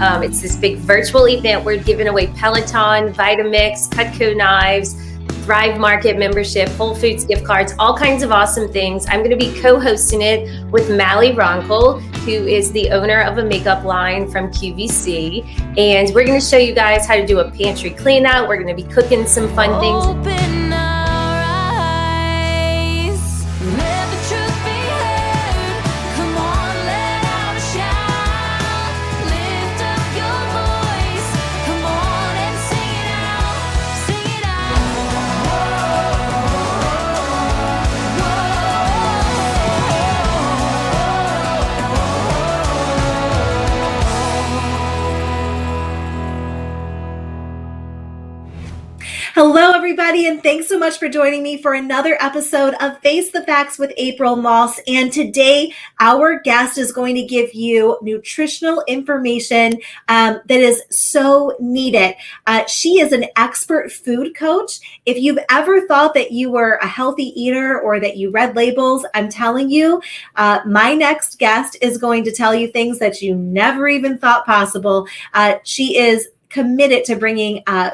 Um, it's this big virtual event. We're giving away Peloton, Vitamix, Cutco knives, Thrive Market membership, Whole Foods gift cards, all kinds of awesome things. I'm going to be co hosting it with Mally Roncal, who is the owner of a makeup line from QVC. And we're going to show you guys how to do a pantry clean out. We're going to be cooking some fun things. Hello, everybody, and thanks so much for joining me for another episode of Face the Facts with April Moss. And today, our guest is going to give you nutritional information um, that is so needed. Uh, she is an expert food coach. If you've ever thought that you were a healthy eater or that you read labels, I'm telling you, uh, my next guest is going to tell you things that you never even thought possible. Uh, she is committed to bringing uh,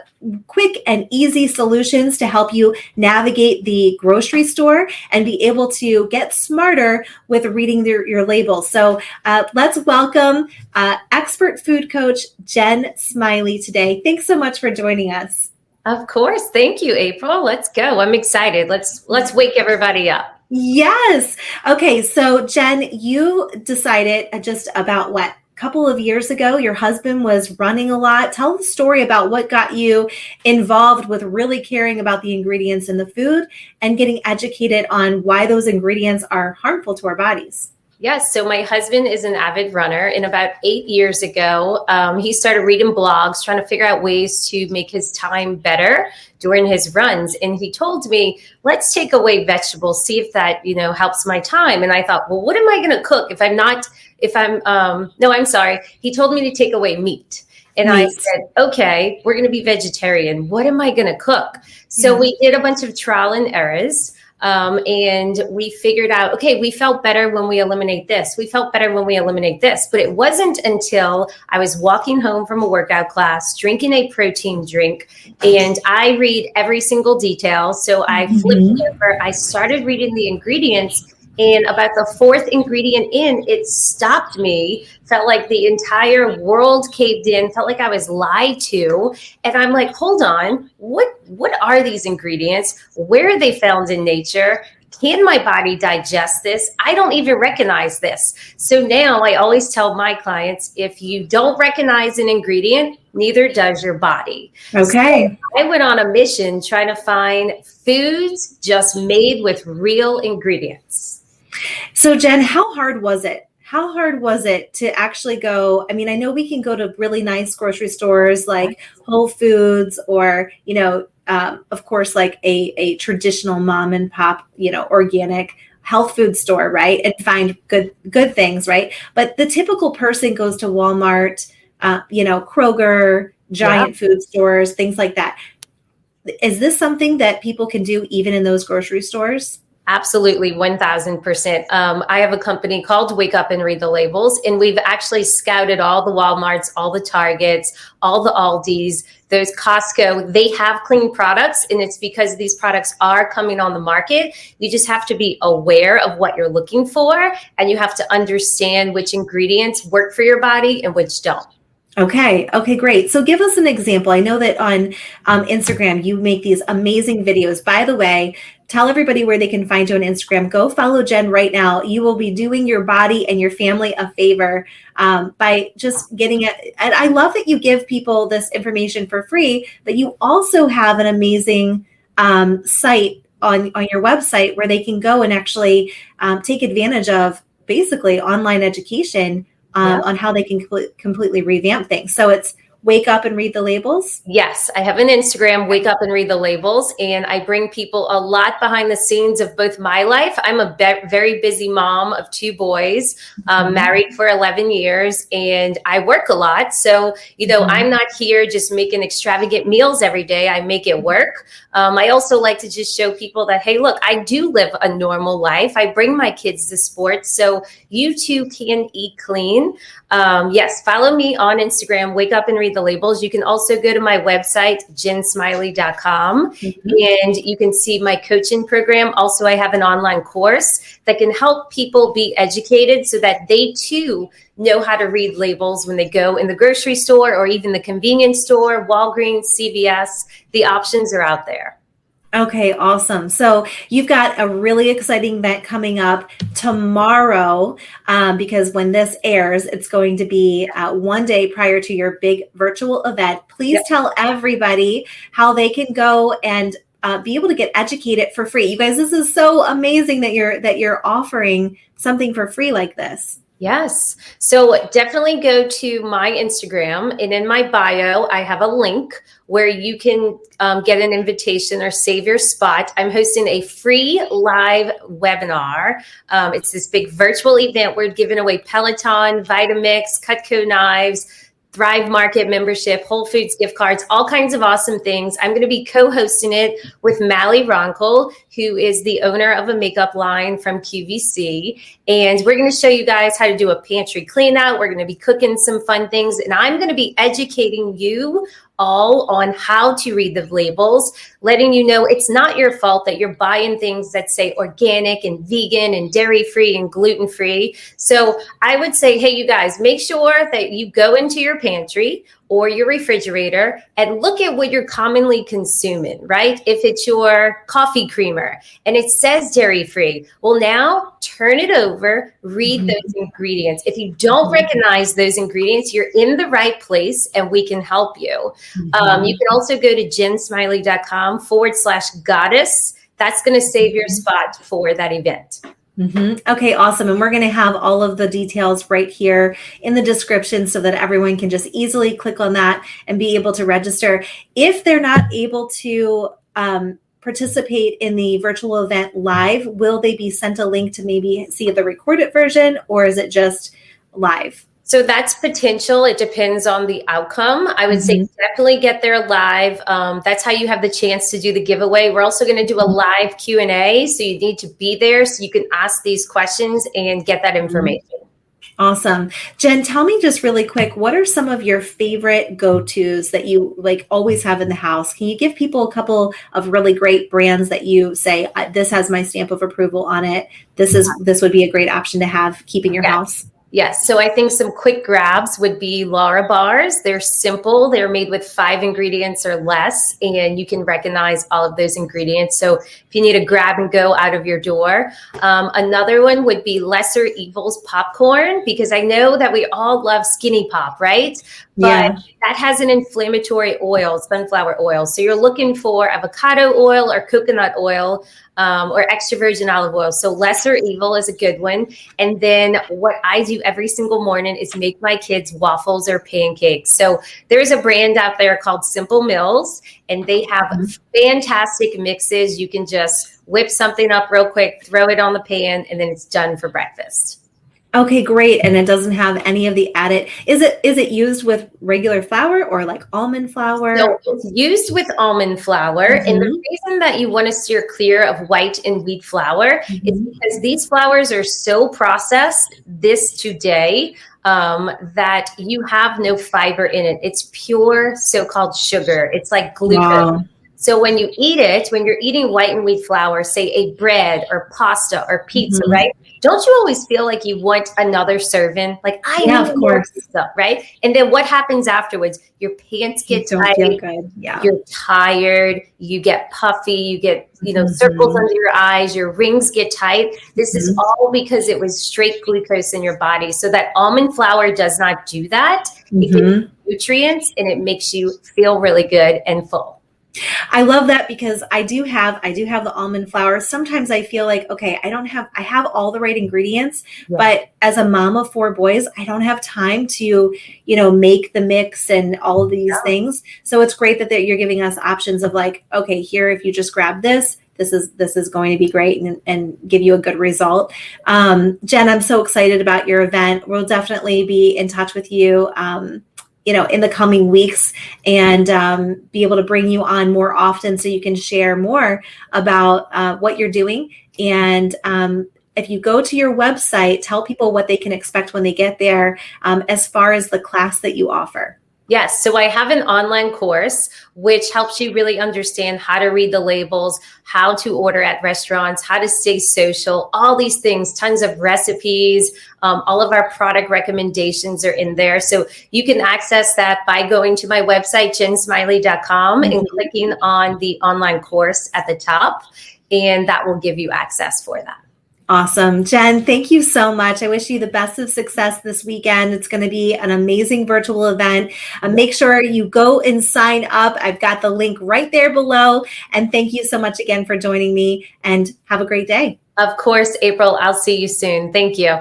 quick and easy solutions to help you navigate the grocery store and be able to get smarter with reading your, your labels. So uh, let's welcome uh, expert food coach Jen Smiley today. Thanks so much for joining us. Of course. Thank you, April. Let's go. I'm excited. Let's let's wake everybody up. Yes. Okay. So Jen, you decided just about what couple of years ago your husband was running a lot tell the story about what got you involved with really caring about the ingredients in the food and getting educated on why those ingredients are harmful to our bodies Yes. So my husband is an avid runner. And about eight years ago, um, he started reading blogs, trying to figure out ways to make his time better during his runs. And he told me, let's take away vegetables, see if that, you know, helps my time. And I thought, well, what am I going to cook if I'm not, if I'm, um, no, I'm sorry. He told me to take away meat. And meat. I said, okay, we're going to be vegetarian. What am I going to cook? So yeah. we did a bunch of trial and errors. Um, and we figured out, okay, we felt better when we eliminate this. We felt better when we eliminate this. But it wasn't until I was walking home from a workout class, drinking a protein drink, and I read every single detail. So I flipped mm-hmm. over, I started reading the ingredients and about the fourth ingredient in, it stopped me. Felt like the entire world caved in. Felt like I was lied to. And I'm like, hold on, what what are these ingredients? Where are they found in nature? Can my body digest this? I don't even recognize this. So now I always tell my clients if you don't recognize an ingredient, neither does your body. Okay. So I went on a mission trying to find foods just made with real ingredients. So, Jen, how hard was it? How hard was it to actually go? I mean, I know we can go to really nice grocery stores like Whole Foods or, you know, um, of course, like a, a traditional mom and pop, you know, organic health food store, right? And find good good things, right? But the typical person goes to Walmart, uh, you know, Kroger, giant yeah. food stores, things like that. Is this something that people can do even in those grocery stores? Absolutely, 1000%. Um, I have a company called Wake Up and Read the Labels, and we've actually scouted all the Walmarts, all the Targets, all the Aldis, those Costco. They have clean products, and it's because these products are coming on the market. You just have to be aware of what you're looking for, and you have to understand which ingredients work for your body and which don't. Okay. Okay, great. So give us an example. I know that on um, Instagram, you make these amazing videos. By the way, tell everybody where they can find you on Instagram. Go follow Jen right now. You will be doing your body and your family a favor um, by just getting it. And I love that you give people this information for free, but you also have an amazing um, site on, on your website where they can go and actually um, take advantage of basically online education um, yeah. on how they can completely revamp things. So it's Wake Up and Read the Labels? Yes, I have an Instagram, Wake Up and Read the Labels, and I bring people a lot behind the scenes of both my life. I'm a be- very busy mom of two boys, um, mm-hmm. married for 11 years, and I work a lot. So, you know, mm-hmm. I'm not here just making extravagant meals every day. I make it work. Um, I also like to just show people that, hey, look, I do live a normal life. I bring my kids to sports, so you too can eat clean. Um, yes, follow me on Instagram, Wake Up and Read the Labels. You can also go to my website, jensmiley.com, mm-hmm. and you can see my coaching program. Also, I have an online course that can help people be educated so that they too know how to read labels when they go in the grocery store or even the convenience store, Walgreens, CVS. The options are out there. Okay, awesome. So you've got a really exciting event coming up tomorrow um, because when this airs, it's going to be uh, one day prior to your big virtual event. Please yep. tell everybody how they can go and uh, be able to get educated for free. You guys, this is so amazing that you're that you're offering something for free like this. Yes. So definitely go to my Instagram and in my bio, I have a link where you can um, get an invitation or save your spot. I'm hosting a free live webinar. Um, it's this big virtual event. Where we're giving away Peloton, Vitamix, Cutco knives, Thrive Market membership, Whole Foods gift cards, all kinds of awesome things. I'm going to be co hosting it with Mally Roncal, who is the owner of a makeup line from QVC. And we're going to show you guys how to do a pantry clean out. We're going to be cooking some fun things, and I'm going to be educating you all on how to read the labels, letting you know it's not your fault that you're buying things that say organic and vegan and dairy free and gluten free. So I would say, hey, you guys, make sure that you go into your pantry or your refrigerator and look at what you're commonly consuming, right? If it's your coffee creamer and it says dairy free, well, now turn it over, read mm-hmm. those ingredients. If you don't recognize those ingredients, you're in the right place and we can help you. Mm-hmm. Um, you can also go to jensmiley.com forward slash goddess. That's going to save your mm-hmm. spot for that event. Mm-hmm. Okay, awesome. And we're going to have all of the details right here in the description so that everyone can just easily click on that and be able to register. If they're not able to um, participate in the virtual event live, will they be sent a link to maybe see the recorded version or is it just live? So that's potential. It depends on the outcome. I would mm-hmm. say definitely get there live. Um, that's how you have the chance to do the giveaway. We're also going to do a mm-hmm. live Q and A, so you need to be there so you can ask these questions and get that mm-hmm. information. Awesome. Jen, tell me just really quick, what are some of your favorite go-tos that you like always have in the house? Can you give people a couple of really great brands that you say this has my stamp of approval on it? This is this would be a great option to have keeping your house. Yes. So I think some quick grabs would be Larabars. They're simple. They're made with five ingredients or less, and you can recognize all of those ingredients. So if you need a grab and go out of your door, um, another one would be Lesser Evils popcorn, because I know that we all love skinny pop, right? But yeah. that has an inflammatory oil, sunflower oil. So you're looking for avocado oil or coconut oil um, or extra virgin olive oil. So lesser evil is a good one. And then what I do every single morning is make my kids waffles or pancakes. So there's a brand out there called Simple Mills, and they have mm-hmm. fantastic mixes. You can just whip something up real quick, throw it on the pan, and then it's done for breakfast. Okay, great. And it doesn't have any of the added. Is it is it used with regular flour or like almond flour? No, it's used with almond flour. Mm-hmm. And the mm-hmm. reason that you want to steer clear of white and wheat flour mm-hmm. is because these flours are so processed this today um, that you have no fiber in it. It's pure so-called sugar. It's like glucose. Wow. So when you eat it, when you're eating white and wheat flour, say a bread or pasta or pizza, mm-hmm. right? Don't you always feel like you want another serving? Like I yeah, of course, stuff, right? And then what happens afterwards? Your pants get tight. Yeah. You're tired. You get puffy. You get you know mm-hmm. circles under your eyes. Your rings get tight. This mm-hmm. is all because it was straight glucose in your body. So that almond flour does not do that. It gives mm-hmm. nutrients and it makes you feel really good and full. I love that because I do have I do have the almond flour. Sometimes I feel like okay, I don't have I have all the right ingredients, yeah. but as a mom of four boys, I don't have time to, you know, make the mix and all of these yeah. things. So it's great that you're giving us options of like, okay, here if you just grab this, this is this is going to be great and, and give you a good result. Um, Jen, I'm so excited about your event. We'll definitely be in touch with you. Um, you know in the coming weeks and um, be able to bring you on more often so you can share more about uh, what you're doing. And um, if you go to your website tell people what they can expect when they get there um, as far as the class that you offer Yes. So I have an online course which helps you really understand how to read the labels, how to order at restaurants, how to stay social, all these things, tons of recipes. Um, all of our product recommendations are in there. So you can access that by going to my website, jensmiley.com, mm-hmm. and clicking on the online course at the top. And that will give you access for that. Awesome. Jen, thank you so much. I wish you the best of success this weekend. It's going to be an amazing virtual event. Uh, make sure you go and sign up. I've got the link right there below. And thank you so much again for joining me and have a great day. Of course, April. I'll see you soon. Thank you.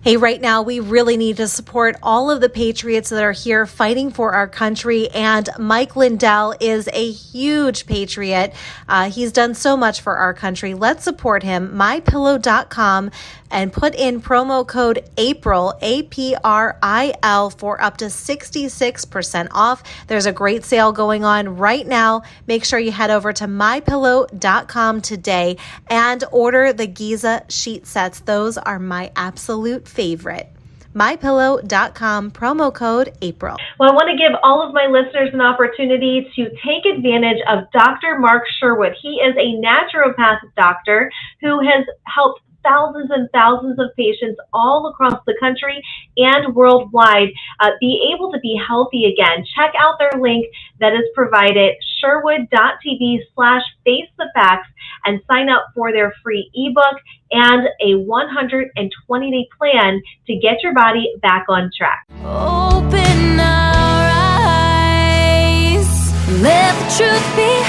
Hey, right now, we really need to support all of the patriots that are here fighting for our country. And Mike Lindell is a huge patriot. Uh, he's done so much for our country. Let's support him. MyPillow.com and put in promo code APRIL, A P R I L, for up to 66% off. There's a great sale going on right now. Make sure you head over to mypillow.com today and order the Giza sheet sets. Those are my absolute favorite mypillow.com promo code april well i want to give all of my listeners an opportunity to take advantage of dr mark sherwood he is a naturopath doctor who has helped thousands and thousands of patients all across the country and worldwide uh, be able to be healthy again. Check out their link that is provided, sherwood.tv slash face the facts, and sign up for their free ebook and a 120 day plan to get your body back on track. Open our eyes, let the truth be